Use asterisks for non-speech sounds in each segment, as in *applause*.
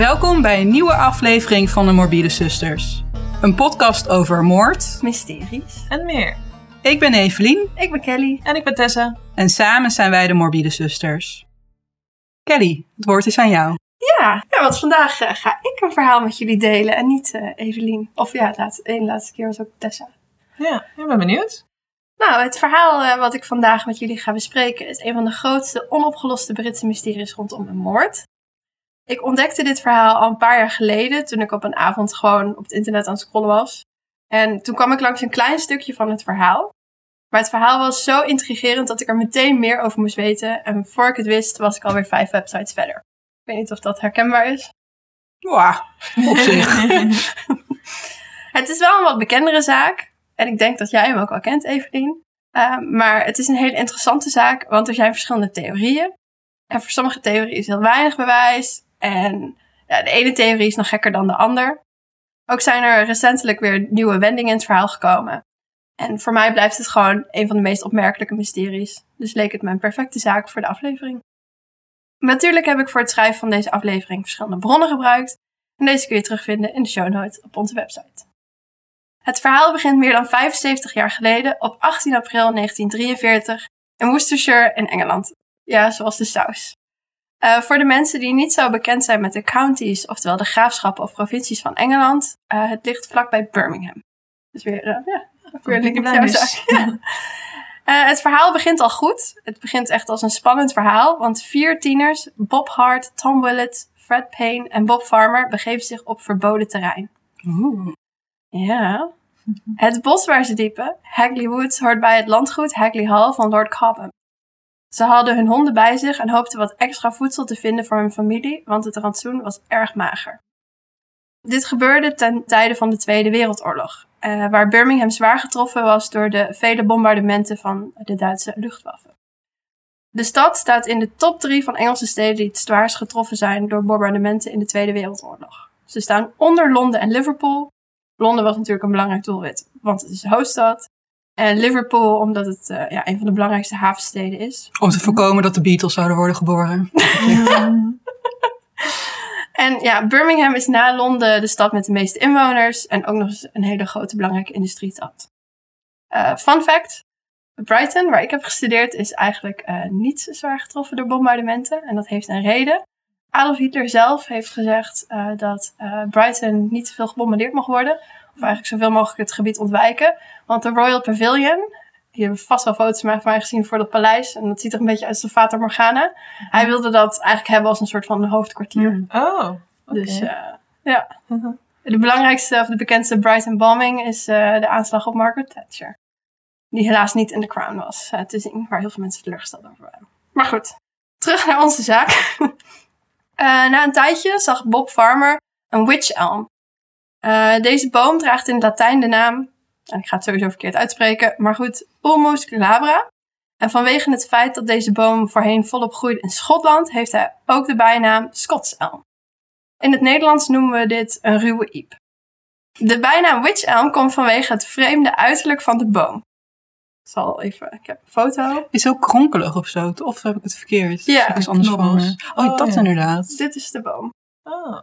Welkom bij een nieuwe aflevering van de Morbide Zusters. Een podcast over moord. Mysteries. En meer. Ik ben Evelien Ik ben Kelly. En ik ben Tessa. en samen zijn wij de Morbide Zusters. Kelly, het woord is aan jou. Ja, ja want vandaag eh, ga ik een verhaal met jullie delen en niet eh, Evelien. Of ja, laat, één laatste keer was ook Tessa. Ja, ik ben benieuwd. Nou, het verhaal eh, wat ik vandaag met jullie ga bespreken is een van de grootste onopgeloste Britse mysteries rondom een moord. Ik ontdekte dit verhaal al een paar jaar geleden toen ik op een avond gewoon op het internet aan het scrollen was. En toen kwam ik langs een klein stukje van het verhaal. Maar het verhaal was zo intrigerend dat ik er meteen meer over moest weten. En voor ik het wist was ik alweer vijf websites verder. Ik weet niet of dat herkenbaar is. Ja, op zich. *laughs* Het is wel een wat bekendere zaak. En ik denk dat jij hem ook wel kent, Evelien. Uh, maar het is een hele interessante zaak, want er zijn verschillende theorieën. En voor sommige theorieën is heel weinig bewijs. En de ene theorie is nog gekker dan de ander. Ook zijn er recentelijk weer nieuwe wendingen in het verhaal gekomen. En voor mij blijft het gewoon een van de meest opmerkelijke mysteries. Dus leek het me een perfecte zaak voor de aflevering. Natuurlijk heb ik voor het schrijven van deze aflevering verschillende bronnen gebruikt. En deze kun je terugvinden in de show notes op onze website. Het verhaal begint meer dan 75 jaar geleden op 18 april 1943 in Worcestershire in Engeland. Ja, zoals de saus. Uh, voor de mensen die niet zo bekend zijn met de counties, oftewel de graafschappen of provincies van Engeland, uh, het ligt vlakbij Birmingham. Dus weer, uh, ja, weer een link op jouw het verhaal begint al goed. Het begint echt als een spannend verhaal, want vier tieners, Bob Hart, Tom Willett, Fred Payne en Bob Farmer, begeven zich op verboden terrein. Oeh. Ja. Het bos waar ze diepen, Hagley Woods, hoort bij het landgoed Hagley Hall van Lord Cobham. Ze hadden hun honden bij zich en hoopten wat extra voedsel te vinden voor hun familie, want het rantsoen was erg mager. Dit gebeurde ten tijde van de Tweede Wereldoorlog, uh, waar Birmingham zwaar getroffen was door de vele bombardementen van de Duitse luchtwaffe. De stad staat in de top drie van Engelse steden die het zwaarst getroffen zijn door bombardementen in de Tweede Wereldoorlog. Ze staan onder Londen en Liverpool. Londen was natuurlijk een belangrijk doelwit, want het is de hoofdstad. En Liverpool, omdat het uh, ja, een van de belangrijkste havensteden is. Om te voorkomen dat de Beatles zouden worden geboren. *laughs* en ja, Birmingham is na Londen de stad met de meeste inwoners. En ook nog eens een hele grote belangrijke industriestad. Uh, fun fact. Brighton, waar ik heb gestudeerd, is eigenlijk uh, niet zwaar getroffen door bombardementen. En dat heeft een reden. Adolf Hitler zelf heeft gezegd uh, dat Brighton niet te veel gebombardeerd mag worden. Of eigenlijk zoveel mogelijk het gebied ontwijken. Want de Royal Pavilion, je hebt vast wel foto's van mij gezien voor dat paleis. En dat ziet er een beetje uit als de Fata Morgana. Hij wilde dat eigenlijk hebben als een soort van hoofdkwartier. Mm. Oh, okay. Dus uh, ja. De belangrijkste of de bekendste Brighton bombing is de aanslag op Margaret Thatcher. Die helaas niet in The Crown was te zien, waar heel veel mensen teleurgesteld over waren. Maar goed, terug naar onze zaak. *laughs* Na een tijdje zag Bob Farmer een witch elm. Uh, deze boom draagt in het Latijn de naam, en ik ga het sowieso verkeerd uitspreken, maar goed, Ulmus glabra. En vanwege het feit dat deze boom voorheen volop groeide in Schotland, heeft hij ook de bijnaam Scotselm. In het Nederlands noemen we dit een ruwe iep. De bijnaam witch elm komt vanwege het vreemde uiterlijk van de boom. Ik zal even, ik heb een foto. Is ook kronkelig of zo, of heb ik het verkeerd? Ja, is anders van. Oh, Oh, dat ja. inderdaad. Dit is de boom. Oh.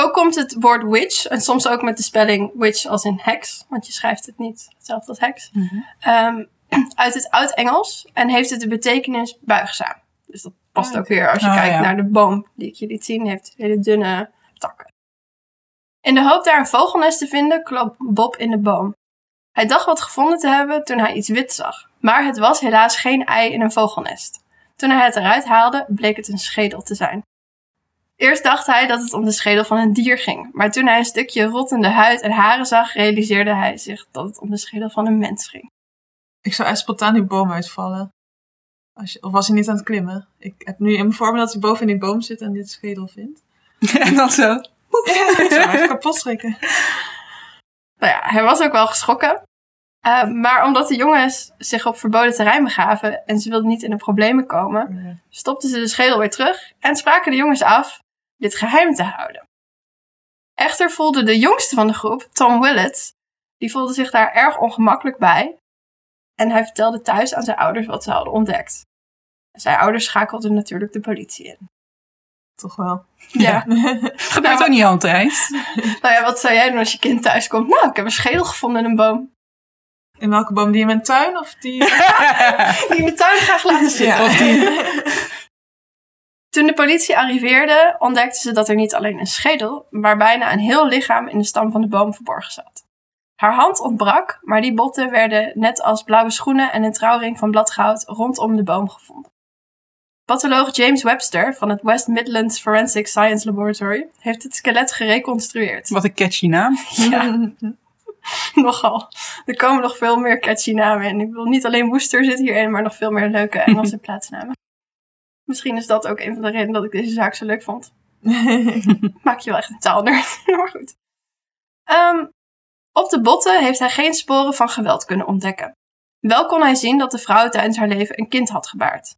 Ook komt het woord witch, en soms ook met de spelling witch als in heks, want je schrijft het niet hetzelfde als heks, Mhm. um, *clears throat* uit het Oud-Engels en heeft het de betekenis buigzaam. Dus dat past Ah, ook weer als je Ah, kijkt ja. naar de boom die ik je liet zien, heeft hele dunne takken. In de hoop daar een vogelnest te vinden, klom Bob in de boom. Hij dacht wat gevonden te hebben toen hij iets wit zag, maar het was helaas geen ei in een vogelnest. Toen hij het eruit haalde, bleek het een schedel te zijn. Eerst dacht hij dat het om de schedel van een dier ging, maar toen hij een stukje rottende huid en haren zag, realiseerde hij zich dat het om de schedel van een mens ging. Ik zou echt spontaan die boom uitvallen. Als je, of was hij niet aan het klimmen? Ik heb nu in mijn vorm dat hij boven in die boom zit en dit schedel vindt. *laughs* en dan zo. Ja, ik zou even kapot schrikken. *laughs* Nou ja, hij was ook wel geschrokken. Uh, maar omdat de jongens zich op verboden terrein begaven en ze wilden niet in de problemen komen, stopten ze de schedel weer terug en spraken de jongens af dit geheim te houden. Echter voelde de jongste van de groep, Tom Willett, die voelde zich daar erg ongemakkelijk bij. En hij vertelde thuis aan zijn ouders wat ze hadden ontdekt. Zijn ouders schakelden natuurlijk de politie in. Toch wel. Ja. *laughs* Gebeurt ook niet altijd. Nou ja, wat zou jij doen als je kind thuis komt? Nou, ik heb een schedel gevonden in een boom. In welke boom? Die in mijn tuin of die... *laughs* *laughs* Die in de tuin graag laten zitten. Ja. Of die... Toen de politie arriveerde, ontdekten ze dat er niet alleen een schedel, maar bijna een heel lichaam in de stam van de boom verborgen zat. Haar hand ontbrak, maar die botten werden net als blauwe schoenen en een trouwring van bladgoud rondom de boom gevonden. Patholoog James Webster van het West Midlands Forensic Science Laboratory heeft het skelet gereconstrueerd. Wat een catchy naam. *laughs* *laughs* Ja, nogal. Er komen nog veel meer catchy namen in. Ik bedoel, niet alleen Worcester zit hierin, maar nog veel meer leuke Engelse *laughs* plaatsnamen. Misschien is dat ook een van de redenen dat ik deze zaak zo leuk vond. *laughs* Maak je wel echt een taalnerd. *laughs* maar goed. Ehm, op de botten heeft hij geen sporen van geweld kunnen ontdekken. Wel kon hij zien dat de vrouw tijdens haar leven een kind had gebaard.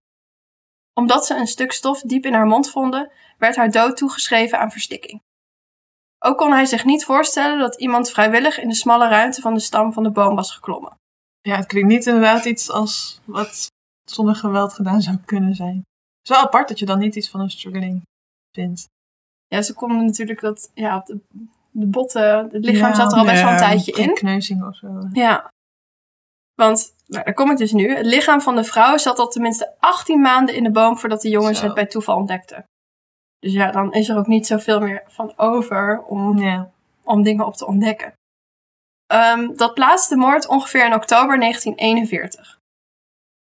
Omdat ze een stuk stof diep in haar mond vonden, werd haar dood toegeschreven aan verstikking. Ook kon hij zich niet voorstellen dat iemand vrijwillig in de smalle ruimte van de stam van de boom was geklommen. Ja, het klinkt niet inderdaad iets als wat zonder geweld gedaan zou kunnen zijn. Het is wel apart dat je dan niet iets van een struggling vindt. Ja, ze konden natuurlijk dat, ja, op de, de botten, het lichaam Ja, zat er al best wel een tijdje in. kneuzing of zo. Ja. Want, nou, daar kom ik dus nu. Het lichaam van de vrouw zat al tenminste 18 maanden in de boom voordat de jongens Zo. het bij toeval ontdekten. Dus ja, dan is er ook niet zoveel meer van over om, Ja. om dingen op te ontdekken. Ehm, dat plaatste de moord ongeveer in oktober 1941.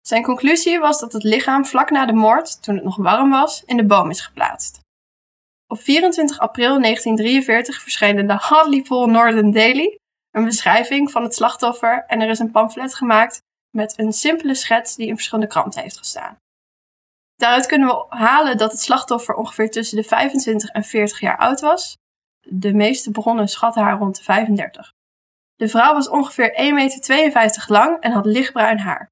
Zijn conclusie was dat het lichaam vlak na de moord, toen het nog warm was, in de boom is geplaatst. Op 24 april 1943 verscheen in de Hartlepool Northern Daily een beschrijving van het slachtoffer en er is een pamflet gemaakt met een simpele schets die in verschillende kranten heeft gestaan. Daaruit kunnen we halen dat het slachtoffer ongeveer tussen de 25 en 40 jaar oud was. De meeste bronnen schatten haar rond de 35. De vrouw was ongeveer 1,52 meter lang en had lichtbruin haar.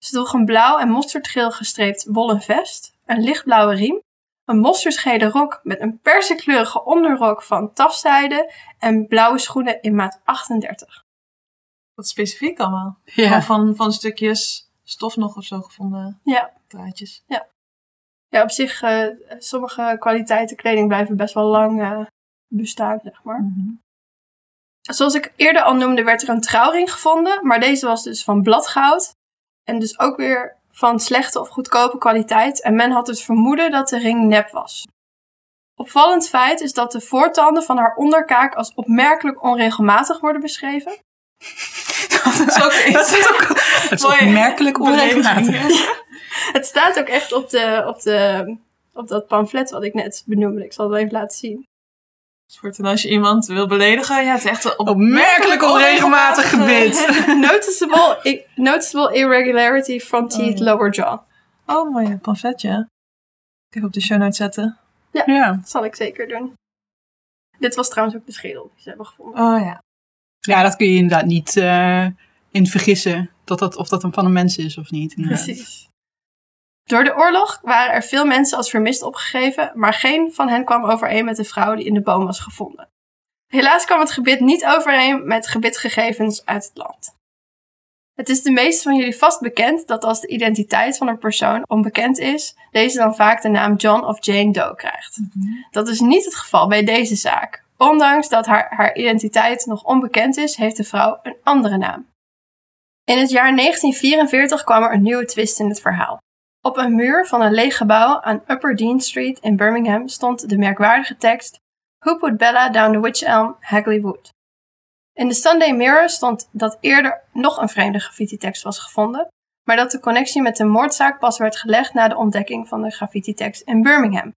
Ze droeg een blauw en mosterdgeel gestreept wollen vest, een lichtblauwe riem, een mosterdgele rok met een persikleurige onderrok van tafzijde en blauwe schoenen in maat 38. Wat specifiek allemaal. Ja. Van, van stukjes stof nog of zo gevonden. Ja. Draadjes. Ja, op zich, eh, sommige kwaliteiten kleding blijven best wel lang eh, bestaan, zeg maar. Mhm. Zoals ik eerder al noemde, werd er een trouwring gevonden, maar deze was dus van bladgoud. En dus ook weer van slechte of goedkope kwaliteit. En men had het vermoeden dat de ring nep was. Opvallend feit is dat de voortanden van haar onderkaak als opmerkelijk onregelmatig worden beschreven. Dat is ook *laughs* iets. Dat is ook *laughs* is opmerkelijk onregelmatig. *laughs* Het staat ook echt op, de, op, de, op dat pamflet wat ik net benoemde. Ik zal het wel even laten zien. Voor toen als je iemand wil beledigen, ja, het is echt een Opmerkelijk onregelmatig gebit. *laughs* noticeable, i- noticeable irregularity from teeth Oh. lower jaw. Oh, mooi pamfletje. Ik even op de show notes zetten. Ja. Dat zal ik zeker doen. Dit was trouwens ook de schedel die ze hebben gevonden. Oh ja. ja, dat kun je inderdaad niet eh, in vergissen. Dat dat, of dat een van een mens is of niet. inderdaad. Precies. Door de oorlog waren er veel mensen als vermist opgegeven, maar geen van hen kwam overeen met de vrouw die in de boom was gevonden. Helaas kwam het gebit niet overeen met gebitgegevens uit het land. Het is de meeste van jullie vast bekend dat als de identiteit van een persoon onbekend is, deze dan vaak de naam John of Jane Doe krijgt. Dat is niet het geval bij deze zaak. Ondanks dat haar, haar identiteit nog onbekend is, heeft de vrouw een andere naam. In het jaar 1944 kwam er een nieuwe twist in het verhaal. Op een muur van een leeg gebouw aan Upper Dean Street in Birmingham stond de merkwaardige tekst Who put Bella down the witch elm, Hagley Wood? In de Sunday Mirror stond dat eerder nog een vreemde graffiti-tekst was gevonden, maar dat de connectie met de moordzaak pas werd gelegd na de ontdekking van de graffiti-tekst in Birmingham.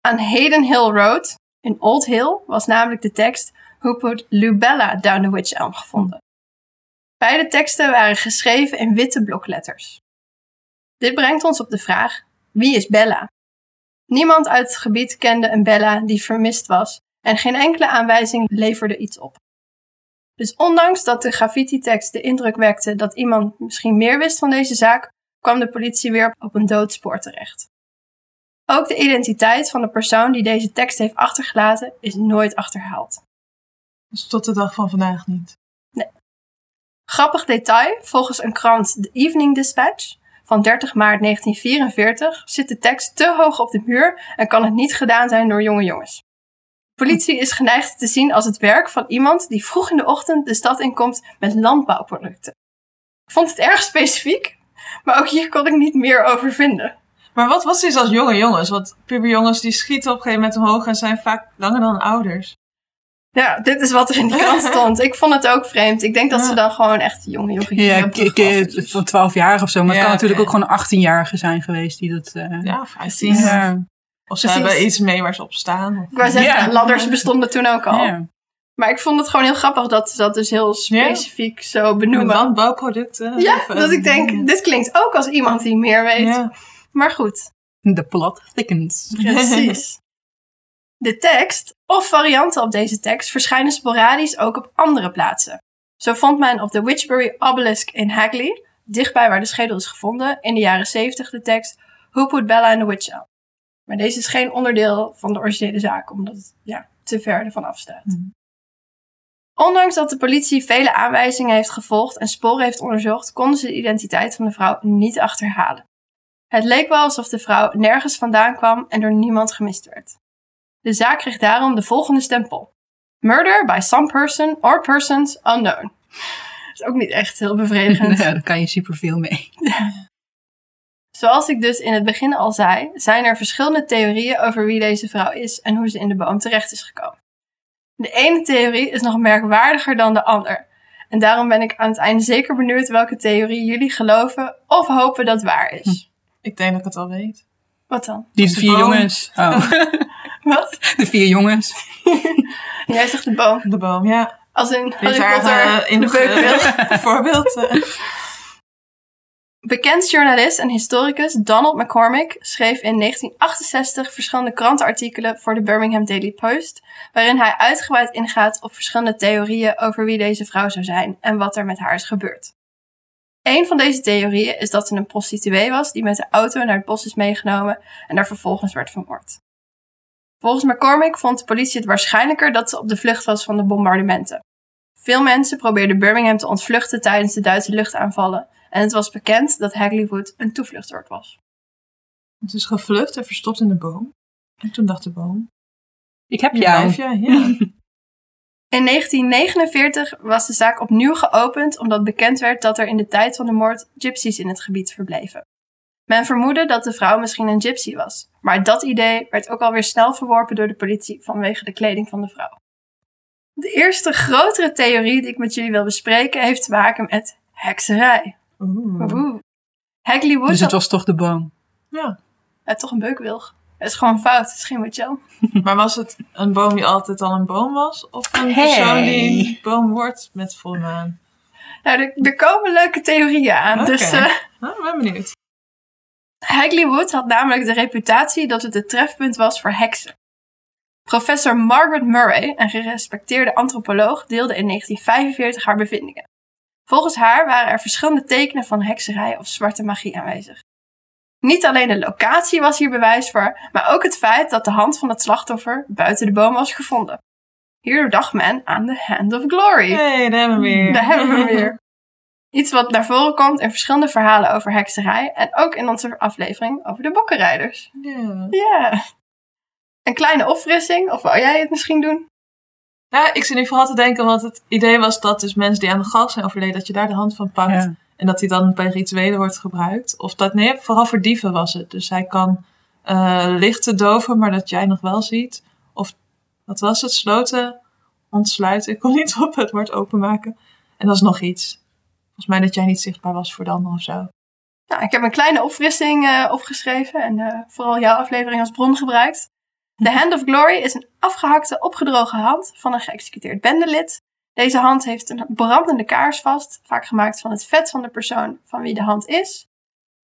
Aan Hayden Hill Road, in Old Hill, was namelijk de tekst Who put Lubella down the witch elm gevonden. Beide teksten waren geschreven in witte blokletters. Dit brengt ons op de vraag: wie is Bella? Niemand uit het gebied kende een Bella die vermist was en geen enkele aanwijzing leverde iets op. Dus ondanks dat de graffiti-tekst de indruk wekte dat iemand misschien meer wist van deze zaak, kwam de politie weer op een doodspoor terecht. Ook de identiteit van de persoon die deze tekst heeft achtergelaten is nooit achterhaald. Dus tot de dag van vandaag niet. Grappig detail, volgens een krant The Evening Dispatch van 30 maart 1944 zit de tekst te hoog op de muur en kan het niet gedaan zijn door jonge jongens. Politie is geneigd te zien als het werk van iemand die vroeg in de ochtend de stad inkomt met landbouwproducten. Ik vond het erg specifiek, maar ook hier kon ik niet meer over vinden. Maar wat was dit als jonge jongens? Want puberjongens die schieten op een gegeven moment omhoog en zijn vaak langer dan ouders. Ja, dit is wat er in de krant *laughs* stond. Ik vond het ook vreemd. Ik denk dat ze dan gewoon echt jonge jongens Ja, eh, van 12 jaar of zo. Maar het kan natuurlijk ook gewoon een 18-jarige zijn geweest die dat... eh, Ja, 15. ja. Of ze Precies. hebben iets mee waar ze op staan. Of... Ik wou zeggen, Ja. ladders bestonden toen ook al. Ja. Maar ik vond het gewoon heel grappig dat ze dat dus heel specifiek zo benoemen. Landbouwproducten. Ja, Of, dat ik denk, dit klinkt ook als iemand die meer weet. Ja. Maar goed, The plot thickens. precies. *laughs* De tekst, of varianten op deze tekst, verschijnen sporadisch ook op andere plaatsen. Zo vond men op de Witchbury Obelisk in Hagley, dichtbij waar de schedel is gevonden, in de jaren 70 de tekst Who put Bella in the witch cell? Maar deze is geen onderdeel van de originele zaak, omdat het ja, te ver ervan afstaat. Mhm. Ondanks dat de politie vele aanwijzingen heeft gevolgd en sporen heeft onderzocht, konden ze de identiteit van de vrouw niet achterhalen. Het leek wel alsof de vrouw nergens vandaan kwam en door niemand gemist werd. De zaak kreeg daarom de volgende stempel: Murder by some person or persons unknown. Dat is ook niet echt heel bevredigend. *laughs* ja, daar kan je superveel mee. *laughs* Zoals ik dus in het begin al zei, zijn er verschillende theorieën over wie deze vrouw is en hoe ze in de boom terecht is gekomen. De ene theorie is nog merkwaardiger dan de ander. En daarom ben ik aan het einde zeker benieuwd welke theorie jullie geloven of hopen dat waar is. Ik denk dat ik het al weet. Wat dan? Die vier boom. jongens. Oh, *laughs* Wat? de vier jongens. *laughs* Jij zegt de boom. De boom, ja. Als in Dit Harry Potter, in de beukbeeld. *laughs* Bijvoorbeeld. eh, Bekend journalist en historicus Donald McCormick schreef in 1968 verschillende krantenartikelen voor de Birmingham Daily Post, waarin hij uitgebreid ingaat op verschillende theorieën over wie deze vrouw zou zijn en wat er met haar is gebeurd. Een van deze theorieën is dat ze een prostituee was die met de auto naar het bos is meegenomen en daar vervolgens werd vermoord. Volgens McCormick vond de politie het waarschijnlijker dat ze op de vlucht was van de bombardementen. Veel mensen probeerden Birmingham te ontvluchten tijdens de Duitse luchtaanvallen en het was bekend dat Hagleywood een toevluchtsoord was. Het is gevlucht en verstopt in de boom. En toen dacht de boom. Ik heb Hier jou. blijf je. Ja. *laughs* In 1949 was de zaak opnieuw geopend omdat bekend werd dat er in de tijd van de moord gypsies in het gebied verbleven. Men vermoedde dat de vrouw misschien een gypsy was, maar dat idee werd ook alweer snel verworpen door de politie vanwege de kleding van de vrouw. De eerste grotere theorie die ik met jullie wil bespreken heeft te maken met hekserij. Oeh. Oeh. Hagleywood Dus het was toch de boom. Ja. Ja, toch een beukwilg. Het is gewoon fout, het is geen Michel. *laughs* Maar was het een boom die altijd al een boom was? Of een Hey. persoon die een boom wordt met volle maan? Nou, er, er komen leuke theorieën aan. Dus eh Nou, ik ben benieuwd. Hagleywood had namelijk de reputatie dat het het trefpunt was voor heksen. Professor Margaret Murray, een gerespecteerde antropoloog, deelde in 1945 haar bevindingen. Volgens haar waren er verschillende tekenen van hekserij of zwarte magie aanwezig. Niet alleen de locatie was hier bewijs voor, maar ook het feit dat de hand van het slachtoffer buiten de boom was gevonden. Hierdoor dacht men aan de Hand of Glory. hey, daar hebben we weer. Daar hebben we weer. Iets wat naar voren komt in verschillende verhalen over hekserij en ook in onze aflevering over de bokkenrijders. Ja. Ja. Een kleine opfrissing, of wou jij het misschien doen? Ja, ik zit nu vooral te denken, want het idee was dat dus mensen die aan de galg zijn overleden, dat je daar de hand van pakt. Ja. En dat die dan bij rituelen wordt gebruikt. Of dat, nee, vooral voor dieven was het. Dus hij kan eh, lichten doven, maar dat jij nog wel ziet. Of, wat was het? Sloten, ontsluiten. Ik kon niet op het woord openmaken. En dat is nog iets. Volgens mij dat jij niet zichtbaar was voor de ander of zo. Nou, ik heb een kleine opfrissing eh, opgeschreven en eh, vooral jouw aflevering als bron gebruikt. De Hand of Glory is een afgehakte, opgedrogen hand van een geëxecuteerd bendelid. Deze hand heeft een brandende kaars vast, vaak gemaakt van het vet van de persoon van wie de hand is.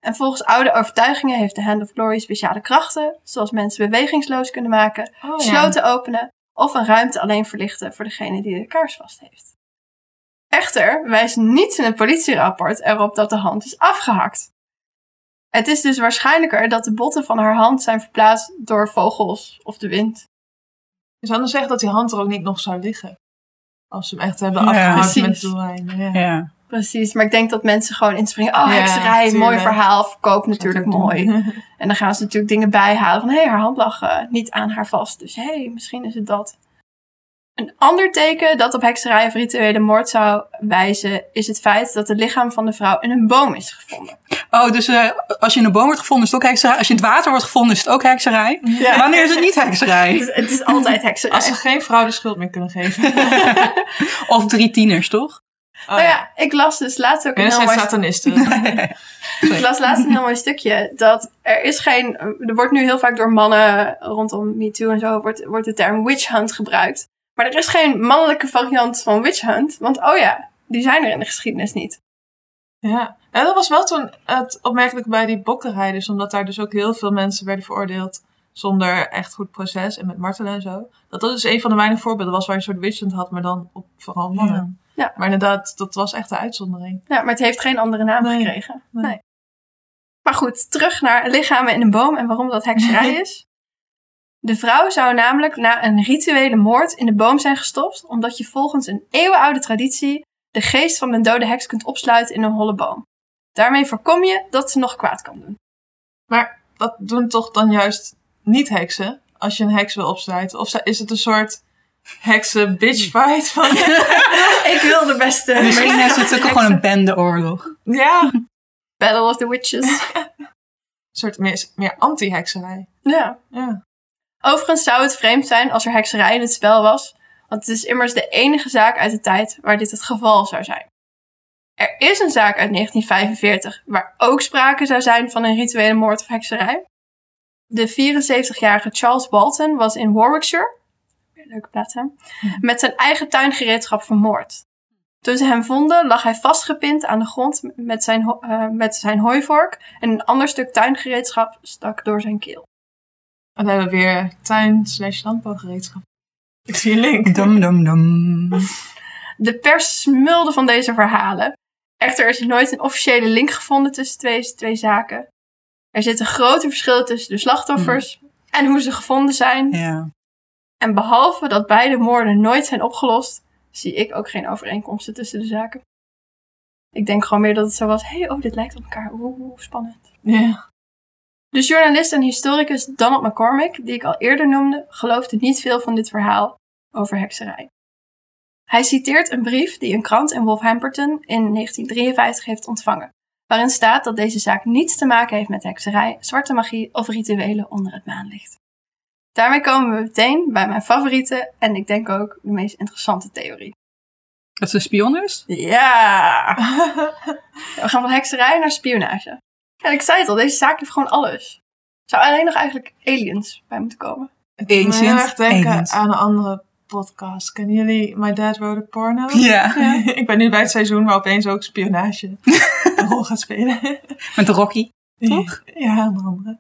En volgens oude overtuigingen heeft de Hand of Glory speciale krachten, zoals mensen bewegingsloos kunnen maken, Oh, sloten openen of een ruimte alleen verlichten voor degene die de kaars vast heeft. Echter wijst niets in het politierapport erop dat de hand is afgehakt. Het is dus waarschijnlijker dat de botten van haar hand zijn verplaatst door vogels of de wind. Je zou dan zeggen dat die hand er ook niet nog zou liggen. Als ze hem echt hebben Ja, afgehakt met precies. doeleinden. Ja. Ja. Precies, maar ik denk dat mensen gewoon inspringen. Oh, Ja, hekserij, mooi verhaal, verkoopt natuurlijk mooi. doen. *laughs* En dan gaan ze natuurlijk dingen bijhalen van... hé, hey, haar hand lag eh, niet aan haar vast. Dus hé, hey, misschien is het dat. Een ander teken dat op hekserij of rituele moord zou wijzen... is het feit dat het lichaam van de vrouw in een boom is gevonden. Oh, dus eh, als je in een boom wordt gevonden is het ook hekserij. Als je in het water wordt gevonden is het ook hekserij. Ja. Wanneer is het niet hekserij? Het is altijd hekserij. Als ze geen vrouw de schuld meer kunnen geven. *laughs* Of drie tieners, toch? Oh, Nou ja, ik las dus laatst ook een En dat heel zijn mooi satanisten. *laughs* Ik las laatst een heel mooi stukje dat er is geen. Er wordt nu heel vaak door mannen rondom MeToo en zo wordt, wordt de term witch hunt gebruikt. Maar er is geen mannelijke variant van witch hunt. Want oh ja, die zijn er in de geschiedenis niet. Ja. En dat was wel toen het opmerkelijk bij die bokkenrijders, omdat daar dus ook heel veel mensen werden veroordeeld zonder echt goed proces en met martelen en zo. Dat dat dus een van de weinige voorbeelden was waar je een soort witchhunt had, maar dan op vooral mannen. Ja. Maar inderdaad, dat was echt de uitzondering. Ja, maar het heeft geen andere naam Nee, gekregen. Nee. nee. Maar goed, terug naar lichamen in een boom en waarom dat hekserij *laughs* is. De vrouw zou namelijk na een rituele moord in de boom zijn gestopt, omdat je volgens een eeuwenoude traditie de geest van een dode heks kunt opsluiten in een holle boom. Daarmee voorkom je dat ze nog kwaad kan doen. Maar dat doen toch dan juist niet heksen, als je een heks wil opsluiten? Of is het een soort heksen bitch fight van... *laughs* Ik wil de beste. Misschien is het ook gewoon een bendeoorlog. ja, Battle of the Witches. *laughs* een soort meer, meer anti-hekserij. Ja. Ja. Overigens zou het vreemd zijn als er hekserij in het spel was, want het is immers de enige zaak uit de tijd waar dit het geval zou zijn. Er is een zaak uit 1945 waar ook sprake zou zijn van een rituele moord of hekserij. De 74-jarige Charles Walton was in Warwickshire, weer een leuke plaats hè, met zijn eigen tuingereedschap vermoord. Toen ze hem vonden, lag hij vastgepind aan de grond met zijn, eh, met zijn hooivork en een ander stuk tuingereedschap stak door zijn keel. En dan hebben we weer tuin slash landbouwgereedschap. Ik zie een link. Dum, dum, dum. De pers smulde van deze verhalen. Echter is er nooit een officiële link gevonden tussen twee, twee zaken. Er zitten grote verschillen tussen de slachtoffers en hoe ze gevonden zijn. Ja. En behalve dat beide moorden nooit zijn opgelost, zie ik ook geen overeenkomsten tussen de zaken. Ik denk gewoon meer dat het zo was, hé, hey, oh, dit lijkt op elkaar. Oeh, oeh, spannend. Ja. De journalist en historicus Donald McCormick, die ik al eerder noemde, geloofde niet veel van dit verhaal over hekserij. Hij citeert een brief die een krant in Wolverhampton in 1953 heeft ontvangen, waarin staat dat deze zaak niets te maken heeft met hekserij, zwarte magie of rituelen onder het maanlicht. Daarmee komen we meteen bij mijn favoriete en ik denk ook de meest interessante theorie. Dat ze een spion is? Ja! *laughs* We gaan van hekserij naar spionage. En ik zei het al, deze zaak heeft gewoon alles. Zou alleen nog eigenlijk aliens bij moeten komen. Ik moet heel erg denken aliens. aan een andere podcast. Kennen jullie My Dad Wrote a Porno? Ja. *laughs* ik ben nu bij het seizoen waar opeens ook spionage *laughs* een rol gaat spelen. Met de Rocky. Toch? Ja, een andere.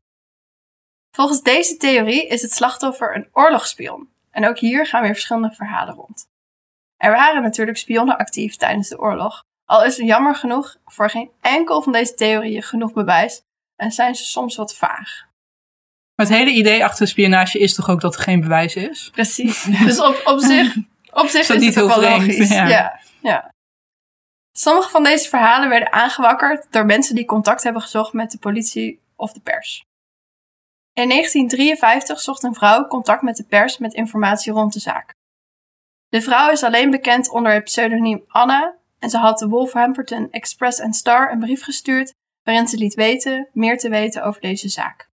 Volgens deze theorie is het slachtoffer een oorlogsspion. En ook hier gaan weer verschillende verhalen rond. Er waren natuurlijk spionnen actief tijdens de oorlog. Al is er jammer genoeg voor geen enkel van deze theorieën genoeg bewijs en zijn ze soms wat vaag. Maar het hele idee achter spionage is toch ook dat er geen bewijs is? Precies. *laughs* Dus op, op zich, op zich Is dat is niet het ook heel wel vreemd? logisch. Ja. Ja. Ja, Sommige van deze verhalen werden aangewakkerd door mensen die contact hebben gezocht met de politie of de pers. In 1953 zocht een vrouw contact met de pers met informatie rond de zaak. De vrouw is alleen bekend onder het pseudoniem Anna en ze had de Wolverhampton Express and Star een brief gestuurd waarin ze liet weten meer te weten over deze zaak.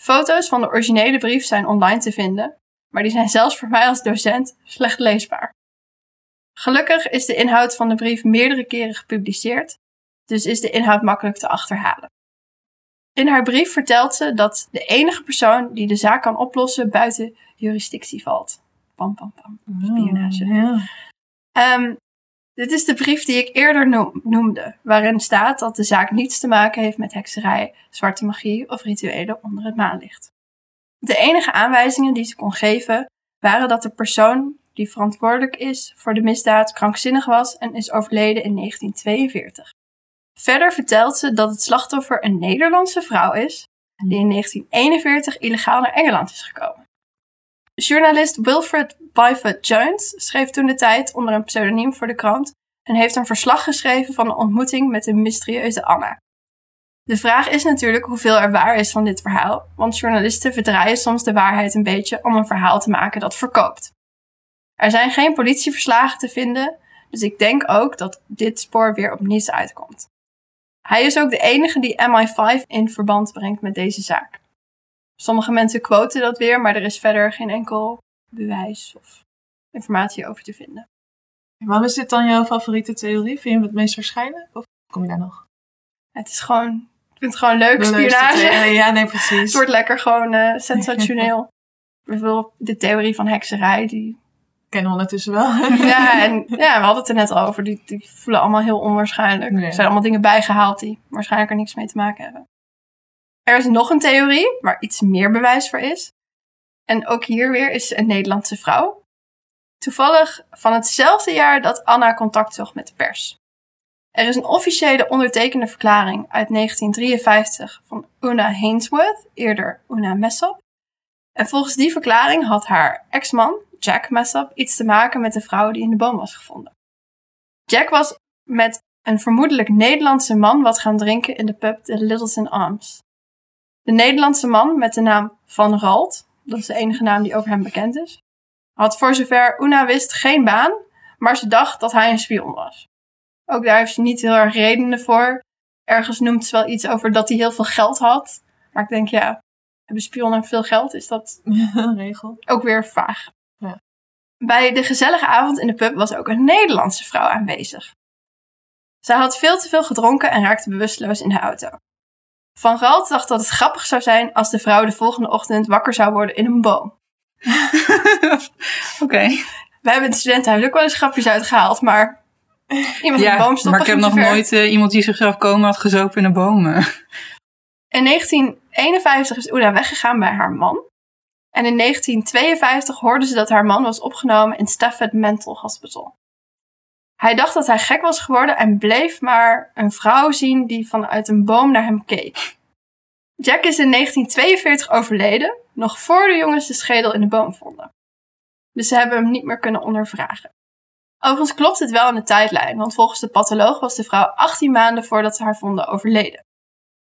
Foto's van de originele brief zijn online te vinden, maar die zijn zelfs voor mij als docent slecht leesbaar. Gelukkig is de inhoud van de brief meerdere keren gepubliceerd, dus is de inhoud makkelijk te achterhalen. In haar brief vertelt ze dat de enige persoon die de zaak kan oplossen buiten jurisdictie valt. Pam, pam, pam. Spionage. Ja. Ehm, dit is de brief die ik eerder noem- noemde, waarin staat dat de zaak niets te maken heeft met hekserij, zwarte magie of rituelen onder het maanlicht. De enige aanwijzingen die ze kon geven waren dat de persoon die verantwoordelijk is voor de misdaad krankzinnig was en is overleden in 1942. Verder vertelt ze dat het slachtoffer een Nederlandse vrouw is die in 1941 illegaal naar Engeland is gekomen. Journalist Wilfred Byford Jones schreef toen de tijd onder een pseudoniem voor de krant en heeft een verslag geschreven van een ontmoeting met de mysterieuze Anna. De vraag is natuurlijk hoeveel er waar is van dit verhaal, want journalisten verdraaien soms de waarheid een beetje om een verhaal te maken dat verkoopt. Er zijn geen politieverslagen te vinden, dus ik denk ook dat dit spoor weer op niets uitkomt. Hij is ook de enige die MI5 in verband brengt met deze zaak. Sommige mensen quoten dat weer, maar er is verder geen enkel bewijs of informatie over te vinden. Waarom is dit dan jouw favoriete theorie? Vind je hem het meest waarschijnlijk? Of kom je daar nog? Het is gewoon, ik vind het gewoon leuk, spionage. Ja, nee, *laughs* Het precies. wordt lekker gewoon eh, sensationeel. *laughs* Bijvoorbeeld de theorie van hekserij, die Kennen we ondertussen wel. *laughs* Ja, en ja, we hadden het er net al over. Die, die voelen allemaal heel onwaarschijnlijk. Er zijn allemaal dingen bijgehaald die waarschijnlijk er niks mee te maken hebben. Er is nog een theorie waar iets meer bewijs voor is. En ook hier weer is een Nederlandse vrouw. Toevallig van hetzelfde jaar dat Anna contact zocht met de pers. Er is een officiële ondertekende verklaring uit 1953 van Una Hainsworth, eerder Una Messop. En volgens die verklaring had haar ex-man, Jack Messop, iets te maken met de vrouw die in de boom was gevonden. Jack was met een vermoedelijk Nederlandse man wat gaan drinken in de pub de Littleton Arms. De Nederlandse man met de naam Van Ralt, dat is de enige naam die over hem bekend is, had voor zover Una wist geen baan, maar ze dacht dat hij een spion was. Ook daar heeft ze niet heel erg redenen voor. Ergens noemt ze wel iets over dat hij heel veel geld had. Maar ik denk, ja, hebben spionnen veel geld? Is dat *laughs* Regel. ook weer vaag. Ja. Bij de gezellige avond in de pub was ook een Nederlandse vrouw aanwezig. Zij had veel te veel gedronken en raakte bewusteloos in de auto. Van Ralt dacht dat het grappig zou zijn als de vrouw de volgende ochtend wakker zou worden in een boom. *laughs* Oké. We hebben in het studentenhuis ook wel eens grapjes uitgehaald, maar iemand in de Ja, boom stoppen maar ik heb nog ver. nooit eh, iemand die zichzelf komen had gezopen in de bomen. In 1951 is Una weggegaan bij haar man. En in 1952 hoorde ze dat haar man was opgenomen in Stafford Mental Hospital. Hij dacht dat hij gek was geworden en bleef maar een vrouw zien die vanuit een boom naar hem keek. Jack is in 1942 overleden, nog voor de jongens de schedel in de boom vonden. Dus ze hebben hem niet meer kunnen ondervragen. Overigens klopt het wel in de tijdlijn, want volgens de patholoog was de vrouw 18 maanden voordat ze haar vonden overleden.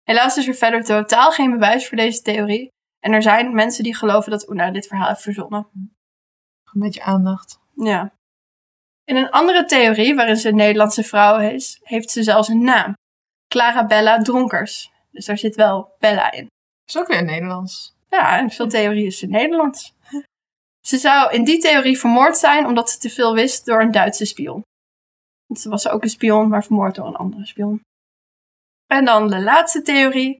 Helaas is er verder totaal geen bewijs voor deze theorie. En er zijn mensen die geloven dat Una dit verhaal heeft verzonnen. Een beetje aandacht. Ja. In een andere theorie, waarin ze een Nederlandse vrouw is, heeft ze zelfs een naam. Clara Bella Dronkers. Dus daar zit wel Bella in. Is ook weer Nederlands. Ja, in veel theorieën is ze Nederlands. *laughs* Ze zou in die theorie vermoord zijn omdat ze te veel wist door een Duitse spion. Want Ze was ook een spion, maar vermoord door een andere spion. En dan de laatste theorie.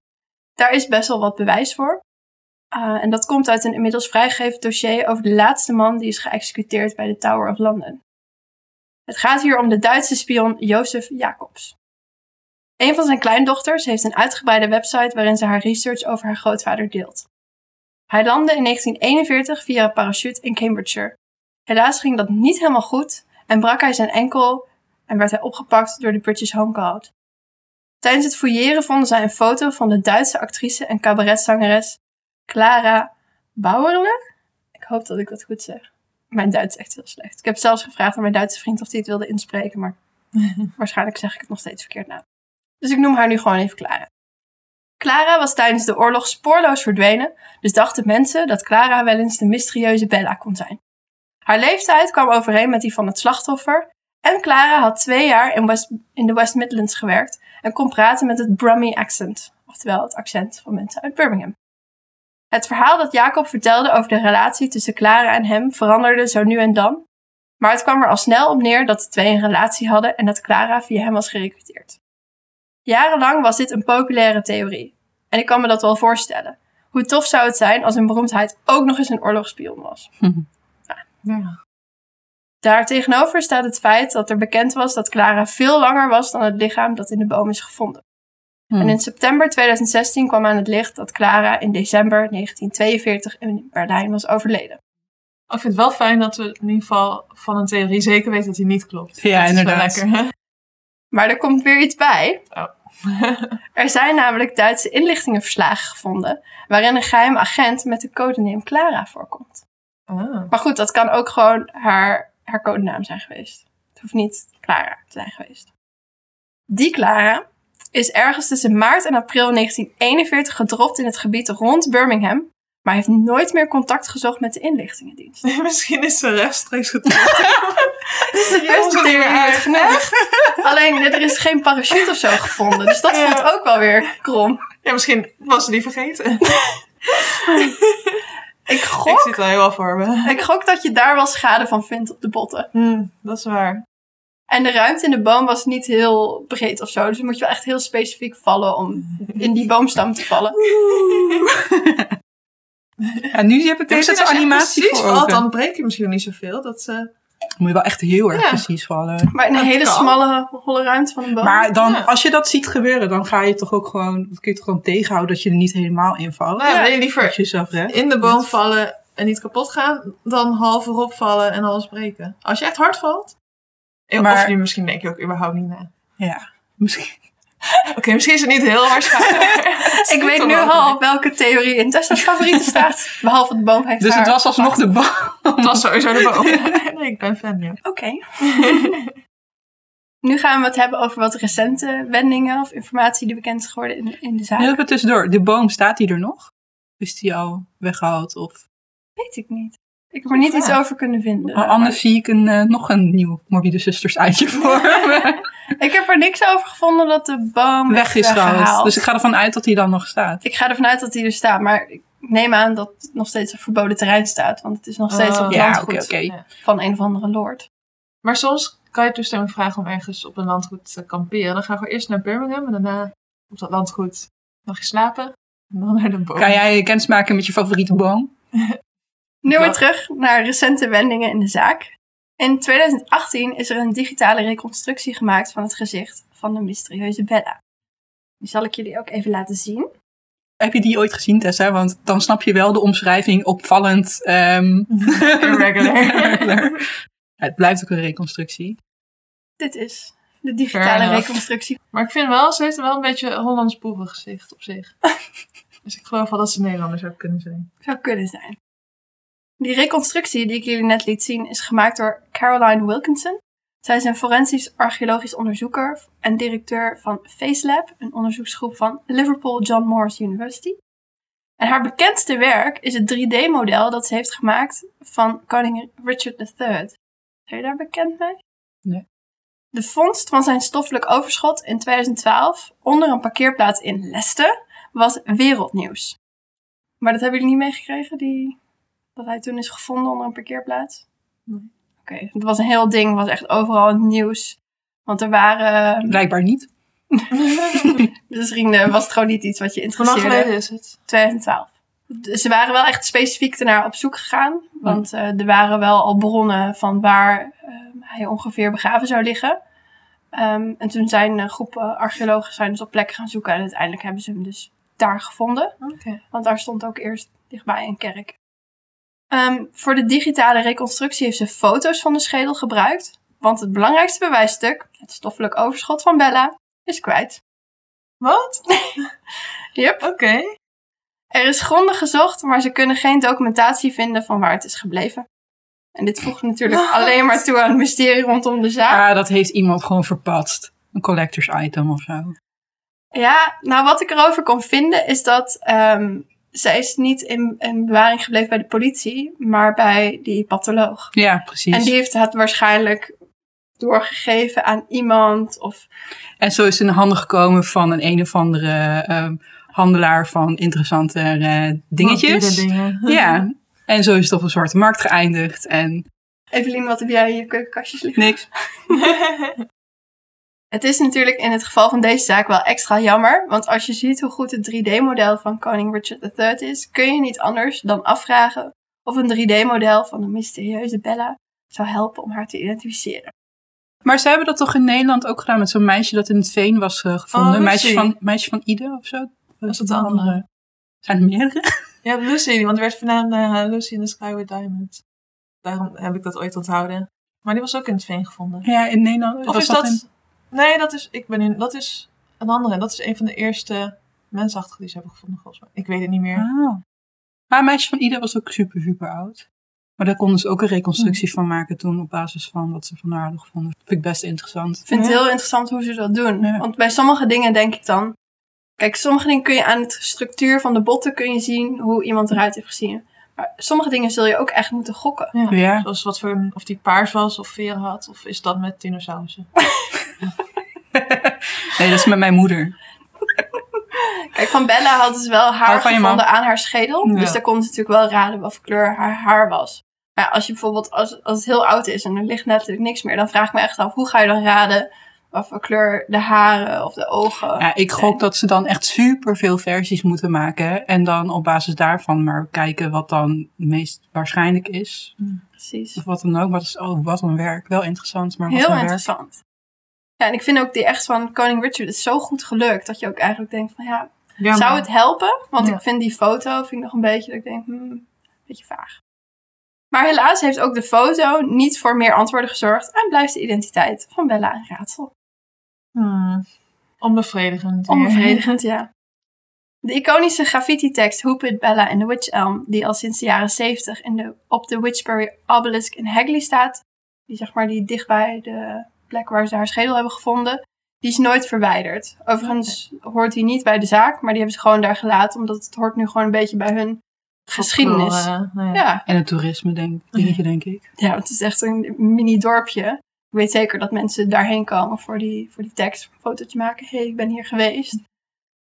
Daar is best wel wat bewijs voor. Uh, en dat komt uit een inmiddels vrijgegeven dossier over de laatste man die is geëxecuteerd bij de Tower of London. Het gaat hier om de Duitse spion Jozef Jacobs. Een van zijn kleindochters heeft een uitgebreide website waarin ze haar research over haar grootvader deelt. Hij landde in 1941 via een parachute in Cambridgeshire. Helaas ging dat niet helemaal goed en brak hij zijn enkel en werd hij opgepakt door de British Home Guard. Tijdens het fouilleren vonden zij een foto van de Duitse actrice en cabaretzangeres Clara Bauerle. Ik hoop dat ik dat goed zeg. Mijn Duits is echt heel slecht. Ik heb zelfs gevraagd aan mijn Duitse vriend of hij het wilde inspreken, maar *laughs* waarschijnlijk zeg ik het nog steeds verkeerd na. Dus ik noem haar nu gewoon even Clara. Clara was tijdens de oorlog spoorloos verdwenen, dus dachten mensen dat Clara wel eens de mysterieuze Bella kon zijn. Haar leeftijd kwam overeen met die van het slachtoffer en Clara had twee jaar in, West, in de West Midlands gewerkt en kon praten met het Brummie accent, oftewel het accent van mensen uit Birmingham. Het verhaal dat Jacob vertelde over de relatie tussen Clara en hem veranderde zo nu en dan, maar het kwam er al snel op neer dat de twee een relatie hadden en dat Clara via hem was gerecruiteerd. Jarenlang was dit een populaire theorie. En ik kan me dat wel voorstellen. Hoe tof zou het zijn als een beroemdheid ook nog eens een oorlogsspion was? *laughs* Ja. Daartegenover staat het feit dat er bekend was dat Clara veel langer was dan het lichaam dat in de boom is gevonden. Hmm. En in september 2016 kwam aan het licht dat Clara in december 1942 in Berlijn was overleden. Ik vind het wel fijn dat we in ieder geval van een theorie zeker weten dat die niet klopt. Ja, dat is wel inderdaad. lekker. hè? Maar er komt weer iets bij. Oh. *laughs* Er zijn namelijk Duitse inlichtingenverslagen gevonden waarin een geheim agent met de codenaam Clara voorkomt. Ah. Maar goed, dat kan ook gewoon haar, haar codenaam zijn geweest. Het hoeft niet Clara te zijn geweest. Die Clara is ergens tussen maart en april 1941 gedropt in het gebied rond Birmingham, maar heeft nooit meer contact gezocht met de inlichtingendienst. *laughs* Misschien is ze rechtstreeks getrokken. Serieus, Ja, theorie maar- uitgelegd. Alleen, er is geen parachute of zo gevonden, dus dat Ja. voelt ook wel weer krom. ja, misschien was ze die vergeten. *laughs* Ik Ik gok, zit wel heel voor me. ik gok dat je daar wel schade van vindt op de botten. Hmm, dat is waar. En de ruimte in de boom was niet heel breed of zo. Dus dan moet je wel echt heel specifiek vallen om in die boomstam te vallen. *laughs* Ja, nu heb ik deze animatie precies voor valt, dan breek je misschien niet zoveel. Dat ze... Moet je wel echt heel erg Ja. precies vallen. Maar in een Dat hele kan. smalle, holle ruimte van een boom. Maar dan, Ja. als je dat ziet gebeuren, dan ga je toch ook gewoon, dan kun je toch gewoon tegenhouden dat je er niet helemaal in valt. Ja. wil je liever je jezelf in de boom vallen en niet kapot gaan, dan half erop vallen en alles breken. Als je echt hard valt. Maar- Of je misschien denk je ook überhaupt niet na. Ja, misschien. *laughs* Oké, misschien is het niet heel waarschijnlijk. *laughs* ik weet nu al op welke theorie in Tessa's favorieten *laughs* staat. Behalve de boom heeft Dus haar het was alsnog de boom. Het was sowieso de boom. Nee, ik ben fan, ja. Oké. nu gaan we het hebben over wat recente wendingen of informatie die bekend is geworden in, in de zaak. Heel even tussendoor. De boom, staat die er nog? Is die al weggehaald? Of... Weet ik niet. Ik heb er niet Ja. iets over kunnen vinden. Oh, anders zie ik een, eh, nog een nieuw Morbide Sisters uitje *laughs* voor me. Ik heb er niks over gevonden dat de boom Weg is gehaald. Dus ik ga ervan uit dat hij dan nog staat. Ik ga ervan uit dat hij er staat, maar ik neem aan dat het nog steeds een verboden terrein staat. Want het is nog steeds Oh. op landgoed. Ja. van een of andere lord. Maar soms kan je toestemming vragen om ergens op een landgoed te kamperen. Dan gaan we eerst naar Birmingham en daarna op dat landgoed mag je slapen. En dan naar de boom. Kan jij kennis maken met je favoriete boom? *laughs* Nu weer terug naar recente wendingen in de zaak. In 2018 is er een digitale reconstructie gemaakt van het gezicht van de mysterieuze Bella. Die zal ik jullie ook even laten zien. Heb je die ooit gezien, Tessa? Want dan snap je wel de omschrijving opvallend. ehm, *laughs* Irregular. *laughs* Ja, het blijft ook een reconstructie. Dit is de digitale reconstructie. Maar ik vind wel, ze heeft wel een beetje een Hollands boerengezicht op zich. *laughs* dus ik geloof wel dat ze Nederlander zou kunnen zijn. Zou kunnen zijn. Die reconstructie die ik jullie net liet zien is gemaakt door Caroline Wilkinson. Zij is een forensisch archeologisch onderzoeker en directeur van FaceLab, een onderzoeksgroep van Liverpool John Moores University. En haar bekendste werk is het 3D-model dat ze heeft gemaakt van koning Richard III. Zijn je daar bekend mee? Nee. De vondst van zijn stoffelijk overschot in 2012 onder een parkeerplaats in Leicester was wereldnieuws. Maar dat hebben jullie niet meegekregen, die, dat hij toen is gevonden onder een parkeerplaats? Nee. Oké, het was een heel ding, was echt overal in het nieuws. Want er waren... Blijkbaar niet. *laughs* Misschien eh, was het gewoon niet iets wat je Hoe lang interesseerde. geleden is het? 2012. Dus ze waren wel echt specifiek ernaar op zoek gegaan. Want eh, er waren wel al bronnen van waar eh, hij ongeveer begraven zou liggen. Ehm, en toen zijn een groep eh, archeologen zijn dus op plek gaan zoeken. En uiteindelijk hebben ze hem dus daar gevonden. Oké. Want daar stond ook eerst dichtbij een kerk. Ehm, voor de digitale reconstructie heeft ze foto's van de schedel gebruikt. Want het belangrijkste bewijsstuk, het stoffelijk overschot van Bella, is kwijt. Wat? *laughs* Yep. Oké. Er is grondig gezocht, maar ze kunnen geen documentatie vinden van waar het is gebleven. En dit voegt natuurlijk alleen maar toe aan het mysterie rondom de zaak. Ah, dat heeft iemand gewoon verpatst. Een collectors item of zo. Ja, nou wat ik erover kon vinden is dat ehm, zij is niet in, in bewaring gebleven bij de politie, maar bij die patholoog. Ja, precies. En die heeft het waarschijnlijk doorgegeven aan iemand of En zo is het in de handen gekomen van een een of andere ehm, handelaar van interessante eh, dingetjes. Dingen. *laughs* Ja, en zo is het op een zwarte markt geëindigd. En Evelien, wat heb jij in je keukenkastjes liggen? niks. *laughs* Het is natuurlijk in het geval van deze zaak wel extra jammer, want als je ziet hoe goed het 3D-model van koning Richard III is, kun je niet anders dan afvragen of een 3D-model van de mysterieuze Bella zou helpen om haar te identificeren. Maar ze hebben dat toch in Nederland ook gedaan met zo'n meisje dat in het veen was eh, gevonden. Oh, Een meisje van, meisje van Ide of zo? Was een de andere? Zijn er meerdere? *laughs* Ja, Lucy, want er werd vernaamd naar eh, Lucy in the Sky with Diamonds. Daarom heb ik dat ooit onthouden. Maar die was ook in het veen gevonden. Ja, in Nederland. Of was is dat... in- Nee, dat is, ik ben in, dat is een andere. Dat is een van de eerste mensachtigen die ze hebben gevonden, volgens mij. Ik weet het niet meer. Ah. Maar een meisje van Ide was ook super, super oud. Maar daar konden ze ook een reconstructie van maken toen op basis van wat ze van haar hadden gevonden. Dat vind ik best interessant. Ik vind het Ja. heel interessant hoe ze dat doen. Ja. Want bij sommige dingen denk ik dan... Kijk, sommige dingen kun je aan de structuur van de botten kun je zien hoe iemand eruit heeft gezien. Maar sommige dingen zul je ook echt moeten gokken. Ja. Ja. Zoals wat voor een, of die paars was of veren had. Of is dat met dinosaurussen? *laughs* Nee, dat is met mijn moeder. Kijk, van Bella hadden ze wel haar gevonden aan haar schedel. Ja. Dus daar konden ze natuurlijk wel raden wat voor kleur haar haar was. Maar als je bijvoorbeeld, als, als het heel oud is en er ligt natuurlijk niks meer, dan vraag ik me echt af, hoe ga je dan raden wat voor kleur de haren of de ogen Ja, ik gok dat ze dan echt super veel versies moeten maken. En dan op basis daarvan maar kijken wat dan meest waarschijnlijk is. Precies. Of wat dan ook. Wat is, oh, wat een werk. Wel interessant, maar wat Heel een werk. interessant. Ja, en ik vind ook die echt van Koning Richard is zo goed gelukt dat je ook eigenlijk denkt van ja, Ja, zou het helpen? Want Ja. ik vind die foto vind ik nog een beetje dat ik denk, hmm, een beetje vaag. Maar helaas heeft ook de foto niet voor meer antwoorden gezorgd en blijft de identiteit van Bella een raadsel. Hmm. Onbevredigend. Onbevredigend, ja. De iconische graffiti-tekst Who Put Bella in the Witch Elm, die al sinds de jaren 70 in de, op de Witchbury Obelisk in Hagley staat, die zeg maar die dichtbij de plek waar ze haar schedel hebben gevonden, die is nooit verwijderd. Overigens hoort die niet bij de zaak, maar die hebben ze gewoon daar gelaten, omdat het hoort nu gewoon een beetje bij hun geschiedenis. Nou ja. Ja, En het toerisme, denk, dingetje, denk ik. ja, het is echt een mini dorpje. Ik weet zeker dat mensen daarheen komen voor die, voor die tekst, een fotootje maken. Hé, hey, ik ben hier geweest.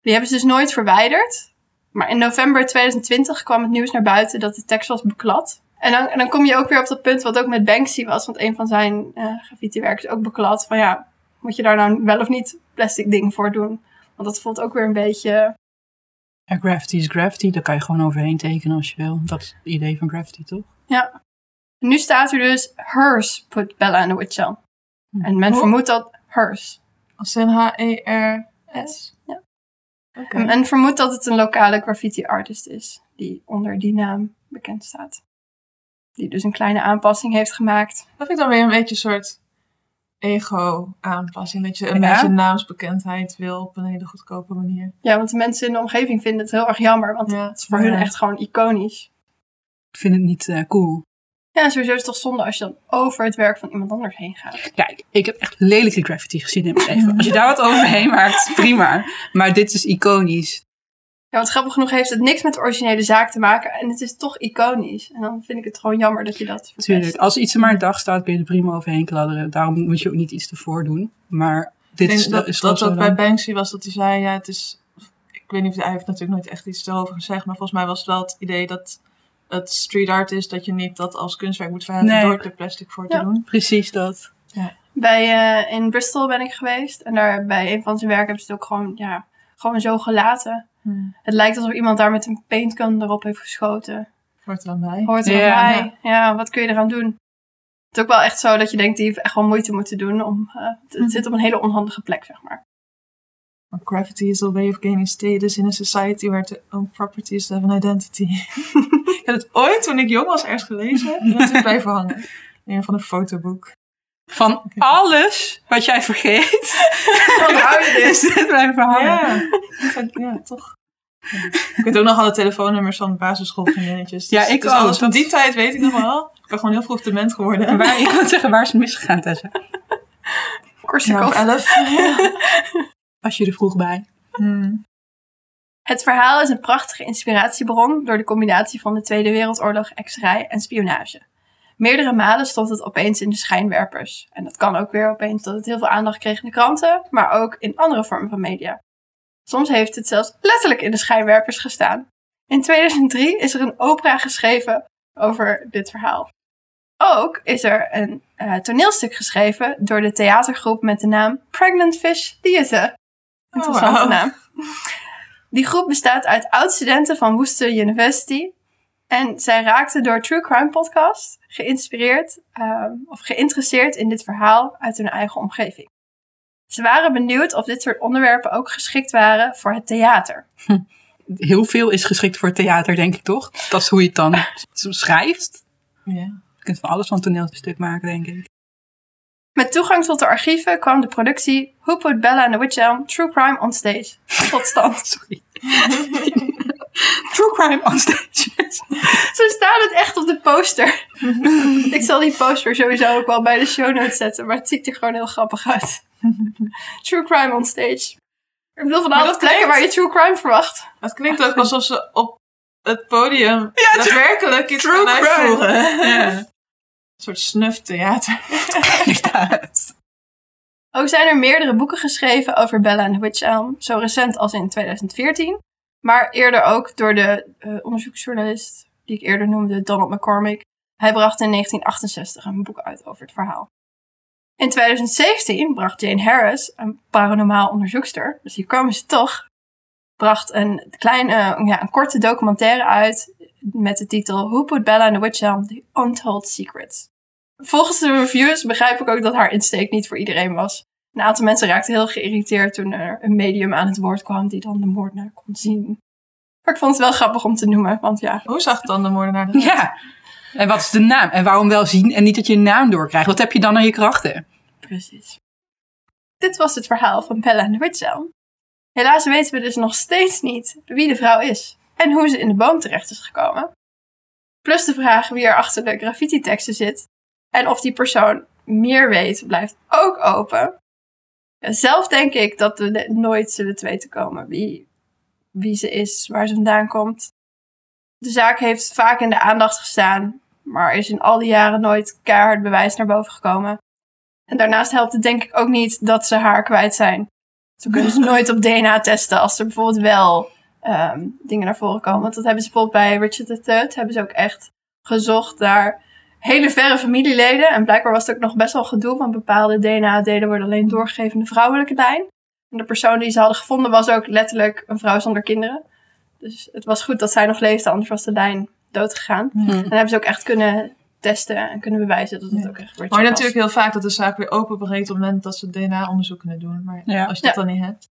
Die hebben ze dus nooit verwijderd. Maar in november 2020 kwam het nieuws naar buiten dat de tekst was beklad. En dan, en dan kom je ook weer op dat punt wat ook met Banksy was. Want een van zijn eh graffiti-werk is ook beklad. Van ja, moet je daar nou wel of niet plastic ding voor doen? Want dat voelt ook weer een beetje... Ja, graffiti is graffiti. Daar kan je gewoon overheen tekenen als je wil. Dat is het idee van graffiti, toch? Ja. Nu staat er dus hers put Bella in the witch cell. En men Hoe? vermoedt dat hers. Als in H-E-R-S. Ja. Oké. En Men vermoedt dat het een lokale graffiti artist is die onder die naam bekend staat. Die dus een kleine aanpassing heeft gemaakt. Dat vind ik dan weer een beetje een soort ego-aanpassing. Dat je een Ja? beetje naamsbekendheid wil op een hele goedkope manier. Ja, want de mensen in de omgeving vinden het heel erg jammer, want Ja. het is voor Ja. hun echt gewoon iconisch. Ik vind het niet eh, cool. Ja, sowieso is het toch zonde als je dan over het werk van iemand anders heen gaat. Kijk, ik heb echt lelijke graffiti gezien in mijn leven. Als je daar wat overheen maakt, prima. Maar dit is iconisch. Ja, want grappig genoeg heeft het niks met de originele zaak te maken en het is toch iconisch. En dan vind ik het gewoon jammer dat je dat verpest. Tuurlijk, als iets er maar een dag staat, kun je er prima overheen kladderen. Daarom moet je ook niet iets ervoor doen. Maar dit Ik is, denk dat, dat is dat bij. Banksy was dat hij zei, ja, het is... Ik weet niet of hij heeft natuurlijk nooit echt iets erover gezegd, maar volgens mij was het wel het idee dat het street art is, dat je niet dat als kunstwerk moet verheffen Nee. door er plastic voor te Ja. doen. Precies dat. Bij, eh, in Bristol ben ik geweest en daar bij een van zijn werken hebben ze het ook gewoon, ja, gewoon zo gelaten. Hmm. Het lijkt alsof iemand daar met een paintgun erop heeft geschoten. Hoort er dan bij. Hoort er Ja. bij. Ja, wat kun je eraan doen? Het is ook wel echt zo dat je denkt, die heeft echt wel moeite moeten doen. Om, eh, het, het zit op een hele onhandige plek, zeg maar. Graffiti is a way of gaining status in a society where to own property is to have an identity. *laughs* ik heb het ooit, toen ik jong was, ergens gelezen. En dat is het blijven hangen. In een van een fotoboek. Van alles wat jij vergeet, Onthoud je dit? is *laughs* dit blijven hangen. Ja, ja, ja toch. Ja. Ik weet ook nog alle telefoonnummers van basisschoolvriendinnetjes. Ja, Dus- ik dus ook. alles van Dat- die tijd weet ik nog wel. Ik ben gewoon heel vroeg dement geworden. En Waar, ik wil zeggen, waar is het misgegaan, Tessa? Korsakoff. Ja, elf. *laughs* Was je er vroeg bij? Hmm. Het verhaal is een prachtige inspiratiebron door de combinatie van de Tweede Wereldoorlog, exerij en spionage. Meerdere malen stond het opeens in de schijnwerpers. En dat kan ook weer opeens dat het heel veel aandacht kreeg in de kranten, maar ook in andere vormen van media. Soms heeft het zelfs letterlijk in de schijnwerpers gestaan. In 2003 is er een opera geschreven over dit verhaal. Ook is er een eh, toneelstuk geschreven door de theatergroep met de naam Pregnant Fish Theatre. Interessante naam. Die groep bestaat uit oud-studenten van Worcester University. En zij raakten door True Crime Podcast geïnspireerd ehm, of geïnteresseerd in dit verhaal uit hun eigen omgeving. Ze waren benieuwd of dit soort onderwerpen ook geschikt waren voor het theater. Heel veel is geschikt voor theater, denk ik toch? Dat is hoe je het dan *laughs* schrijft. Ja. Je kunt van alles van een toneelstuk maken, denk ik. Met toegang tot de archieven kwam de productie Who Put Bella in the Witch Elm True Crime on Stage tot stand. *laughs* Sorry. True crime on stage. Zo staat het echt op de poster. ik zal die poster sowieso ook wel bij de show notes zetten, maar het ziet er gewoon heel grappig uit. true crime on stage. Ik bedoel, van alle plekken klinkt- waar je true crime verwacht. Het klinkt ook alsof ze op het podium Ja, daadwerkelijk iets gaan uitvoeren. Ja. Een soort snuftheater. *laughs* Inderdaad. Ook zijn er meerdere boeken geschreven over Bella en Witch Elm, zo recent als in 2014. Maar eerder ook door de eh, onderzoeksjournalist die ik eerder noemde, Donald McCormick. Hij bracht in 1968 een boek uit over het verhaal. In 2017 bracht Jane Harris, een paranormaal onderzoekster, dus hier komen ze toch, bracht een kleine, eh, ja, een korte documentaire uit met de titel Who Put Bella in the Witch Elm? The Untold Secrets. Volgens de reviews begrijp ik ook dat haar insteek niet voor iedereen was. Een aantal mensen raakten heel geïrriteerd toen er een medium aan het woord kwam die dan de moordenaar kon zien. Maar ik vond het wel grappig om te noemen, want ja, Hoe zag dan de moordenaar eruit? Ja. En wat is de naam? En waarom wel zien en niet dat je een naam doorkrijgt? Wat heb je dan aan je krachten? precies. Dit was het verhaal van Bella en de Witch Elm. Helaas weten we dus nog steeds niet wie de vrouw is en hoe ze in de boom terecht is gekomen. Plus de vraag wie er achter de graffiti-teksten zit en of die persoon meer weet, blijft ook open. Zelf denk ik dat we nooit zullen te weten komen wie, wie ze is, waar ze vandaan komt. De zaak heeft vaak in de aandacht gestaan, maar is in al die jaren nooit keihard bewijs naar boven gekomen. En daarnaast helpt het denk ik ook niet dat ze haar kwijt zijn. Zo kunnen ze *laughs* nooit op DNA testen als er bijvoorbeeld wel ehm, dingen naar voren komen. Want dat hebben ze bijvoorbeeld bij Richard III, hebben ze ook echt gezocht naar hele verre familieleden. En blijkbaar was het ook nog best wel gedoe, want bepaalde DNA-delen worden alleen doorgegeven in de vrouwelijke lijn. En de persoon die ze hadden gevonden was ook letterlijk een vrouw zonder kinderen. Dus het was goed dat zij nog leefde, anders was de lijn doodgegaan. Hm. En dan hebben ze ook echt kunnen testen en kunnen bewijzen dat het Ja. ook echt Richard Maar was. natuurlijk heel vaak dat de zaak weer openbreekt op het moment dat ze DNA-onderzoek kunnen doen. Maar Ja. als je dat Ja. dan niet hebt.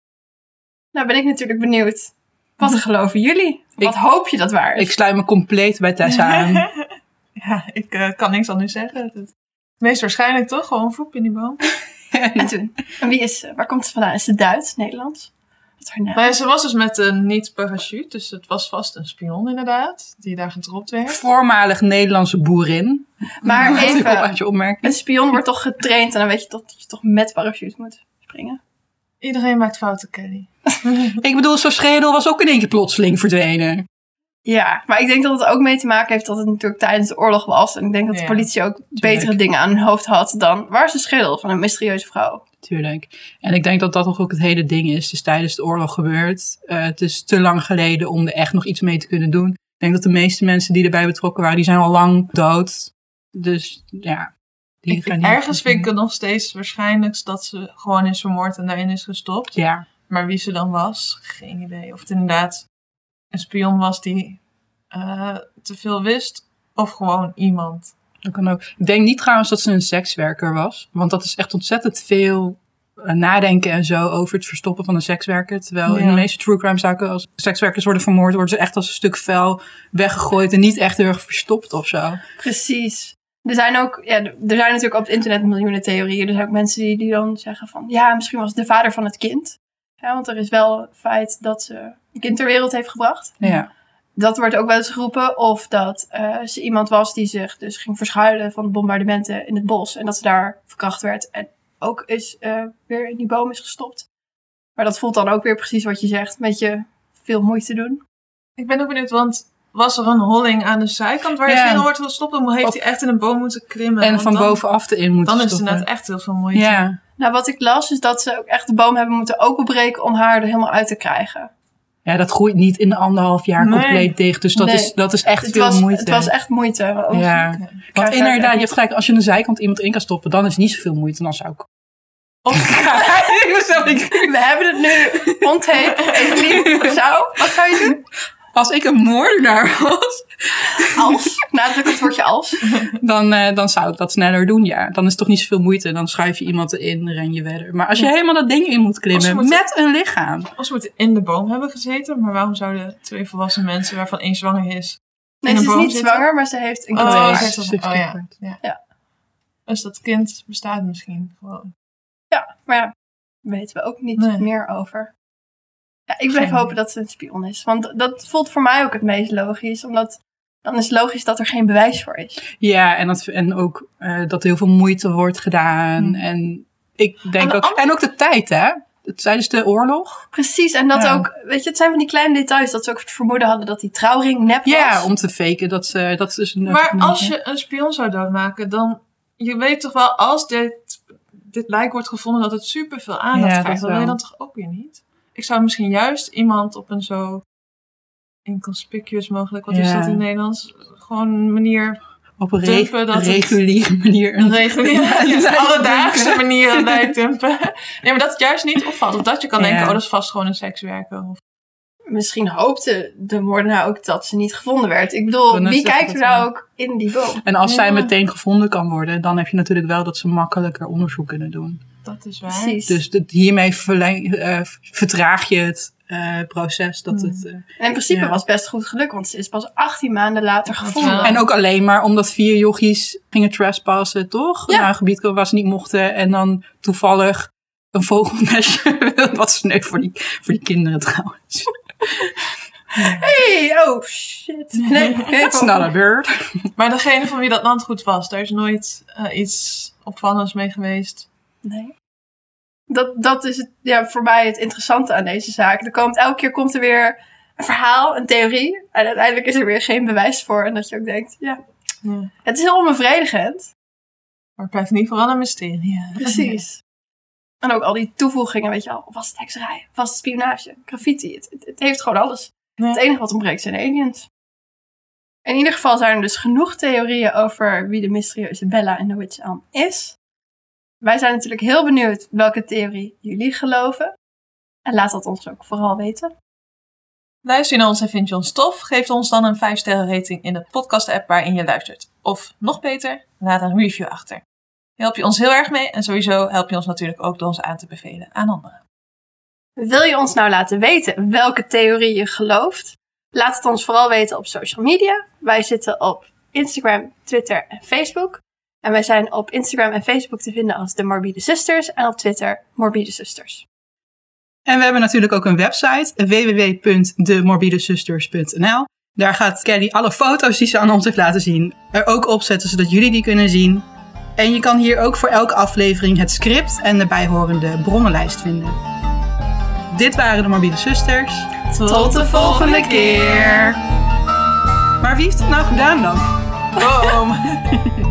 Nou ben ik natuurlijk benieuwd. Wat geloven jullie? Wat Ik- hoop je dat waar is? Ik sluit me compleet bij Tessa aan. *laughs* ja, ik eh, kan niks anders zeggen. Het meest waarschijnlijk toch gewoon voep in die boom. *laughs* En toen, en wie is ze? Waar komt ze vandaan? Is ze Duits, Nederlands? Wat is haar naam? Maar ja, ze was dus met een niet-parachute. Dus het was vast een spion inderdaad. Die daar gedropt werd. Voormalig Nederlandse boerin. Maar op even, een spion wordt toch getraind en dan weet je toch dat je toch met parachute moet springen? Iedereen maakt fouten, Kelly. *laughs* Ik bedoel, zo'n schedel was ook in één keer plotseling verdwenen. Ja, maar ik denk dat het ook mee te maken heeft dat het natuurlijk tijdens de oorlog was. En ik denk dat de Ja, politie ook betere dingen aan hun hoofd had dan waar is de schedel van een mysterieuze vrouw? Tuurlijk. En ik denk dat dat toch ook het hele ding is. Het is tijdens de oorlog gebeurd. Eh, het is te lang geleden om er echt nog iets mee te kunnen doen. Ik denk dat de meeste mensen die erbij betrokken waren, die zijn al lang dood. Dus ja. Die Ik, gaan niet- ergens vind ik het nog steeds waarschijnlijk dat ze gewoon is vermoord en daarin is gestopt. Ja. Maar wie ze dan was, geen idee. Of het inderdaad een spion was die eh, te veel wist. Of gewoon iemand. Dat kan ook. Ik denk niet trouwens dat ze een sekswerker was. Want dat is echt ontzettend veel eh, nadenken en zo over het verstoppen van een sekswerker. Terwijl in de meeste true crime zaken, als sekswerkers worden vermoord, worden ze echt als een stuk vuil weggegooid en niet echt heel erg verstopt of zo. Precies. Er zijn ook, ja, er zijn natuurlijk op het internet miljoenen theorieën. Er zijn ook mensen die, die dan zeggen van, ja, misschien was het de vader van het kind. Ja, want er is wel het feit dat ze een kind ter wereld heeft gebracht. Ja. Dat wordt ook wel eens geroepen. Of dat eh, ze iemand was die zich dus ging verschuilen van de bombardementen in het bos. En dat ze daar verkracht werd. En ook is eh, weer in die boom is gestopt. Maar dat voelt dan ook weer precies wat je zegt. Een beetje veel moeite doen. Ik ben ook benieuwd, want was er een holling aan de zijkant waar je Ja. wordt gestopt? Dan heeft hij echt in een boom moeten klimmen. En van dan, bovenaf erin moeten Dan is het stoppen. inderdaad echt heel veel moeite. Ja. Nou, wat ik las is dat ze ook echt de boom hebben moeten openbreken om haar er helemaal uit te krijgen. ja, dat groeit niet in anderhalf jaar Nee. compleet dicht. Dus dat, Nee. is, dat is echt Het veel was, moeite. het was echt moeite. ja. Want inderdaad, je hebt gelijk. Als je aan de zijkant iemand erin kan stoppen, dan is het niet zoveel moeite. Dan zou ik... *laughs* Zo- We hebben het nu on tape. Evelien, zou? Wat zou je doen? Als ik een moordenaar was, Als. Nadruk het woordje als. dan, eh, dan zou ik dat sneller doen, ja. Dan is het toch niet zoveel moeite. Dan schuif je iemand erin, ren je verder. Maar als je helemaal dat ding in moet klimmen moeten- met een lichaam. of ze moeten in de boom hebben gezeten. Maar waarom zouden twee volwassen mensen, waarvan één zwanger is... Nee, in ze is boom niet zitten? zwanger, maar ze heeft een Oh, kind. ze ze heeft heeft een oh, ja. ja. Ja. Dus dat kind bestaat misschien gewoon. Ja, maar ja, weten we ook niet Nee. meer over. Ja, ik blijf Geen hopen dat ze een spion is. Want dat voelt voor mij ook het meest logisch. Omdat dan is het logisch dat er geen bewijs voor is. Ja, en, dat, en ook eh, dat er heel veel moeite wordt gedaan. Hm. En ik denk de ook. andere- En ook de tijd, hè? Tijdens de oorlog. Precies, en dat Ja. ook, weet je, het zijn van die kleine details. Dat ze ook het vermoeden hadden dat die trouwring nep was. Ja, om te faken dat ze. Dat is dus een, Maar als je een spion zou doodmaken, dan... Je weet toch wel, als dit, dit lijk wordt gevonden, dat het superveel aandacht Ja, krijgt. dat Dat wil je dan toch ook weer niet? Ik zou misschien juist iemand op een zo inconspicuous mogelijk, wat is dat in het Nederlands? Gewoon een manier, op een reg- dat reguliere manier. een reguliere, *laughs* Ja, ja. alledaagse manier dumpen. Nee, maar dat het juist niet opvalt. Of dat je kan Ja. denken, oh, dat is vast gewoon een sekswerker. Of, Misschien hoopte de moordenaar ook dat ze niet gevonden werd. Ik bedoel, wie kijkt er nou ook in die boom? En als zij meteen gevonden kan worden, dan heb je natuurlijk wel dat ze makkelijker onderzoek kunnen doen. Dat is waar. Precies. Dus dit- hiermee verleng- eh, vertraag je het eh, proces. Dat Hmm. het, eh, En in principe Ja. was het best goed geluk, want ze is pas 18 maanden later gevonden. En ook alleen maar omdat vier jochies gingen trespassen, toch? Ja. Naar een gebied waar ze niet mochten. En dan toevallig een vogelnestje. *laughs* Wat sneu voor die, voor die kinderen trouwens. *laughs* Hey, oh shit. Nee, It's *laughs* not a bird. Maar degene van wie dat landgoed was, daar is nooit eh, iets opvallends mee geweest. Nee. Dat, dat is het, ja, voor mij het interessante aan deze zaak. Er komt, elke keer komt er weer een verhaal, een theorie. En uiteindelijk is er weer geen bewijs voor. En dat je ook denkt, ja, Ja. het is heel onbevredigend. Maar het blijft ieder geval een mysterie. Precies. En ook al die toevoegingen, weet je wel. Was het hekserij? Was het spionage? Graffiti? Het, het, het heeft gewoon alles. Ja. Het enige wat ontbreekt zijn aliens. In ieder geval zijn er dus genoeg theorieën over wie de mysterieuze Bella in de Witch Elm is. Wij zijn natuurlijk heel benieuwd welke theorie jullie geloven. En laat dat ons ook vooral weten. Luister je naar ons en vind je ons tof? Geef ons dan een 5 sterren rating in de podcast app waarin je luistert. Of nog beter, laat een review achter. Help je ons heel erg mee en sowieso help je ons natuurlijk ook door ons aan te bevelen aan anderen. Wil je ons nou laten weten welke theorie je gelooft? Laat het ons vooral weten op social media. Wij zitten op Instagram, Twitter en Facebook. En wij zijn op Instagram en Facebook te vinden als de Morbide Sisters en op Twitter Morbide Sisters. En we hebben natuurlijk ook een website. www.demorbidesusters.nl Daar gaat Kelly alle foto's die ze aan ons heeft laten zien er ook op zetten, zodat jullie die kunnen zien. En je kan hier ook voor elke aflevering het script en de bijhorende bronnenlijst vinden. Dit waren de Morbide Zusters. Tot de volgende keer! Maar wie heeft het nou gedaan dan? Boom! *laughs*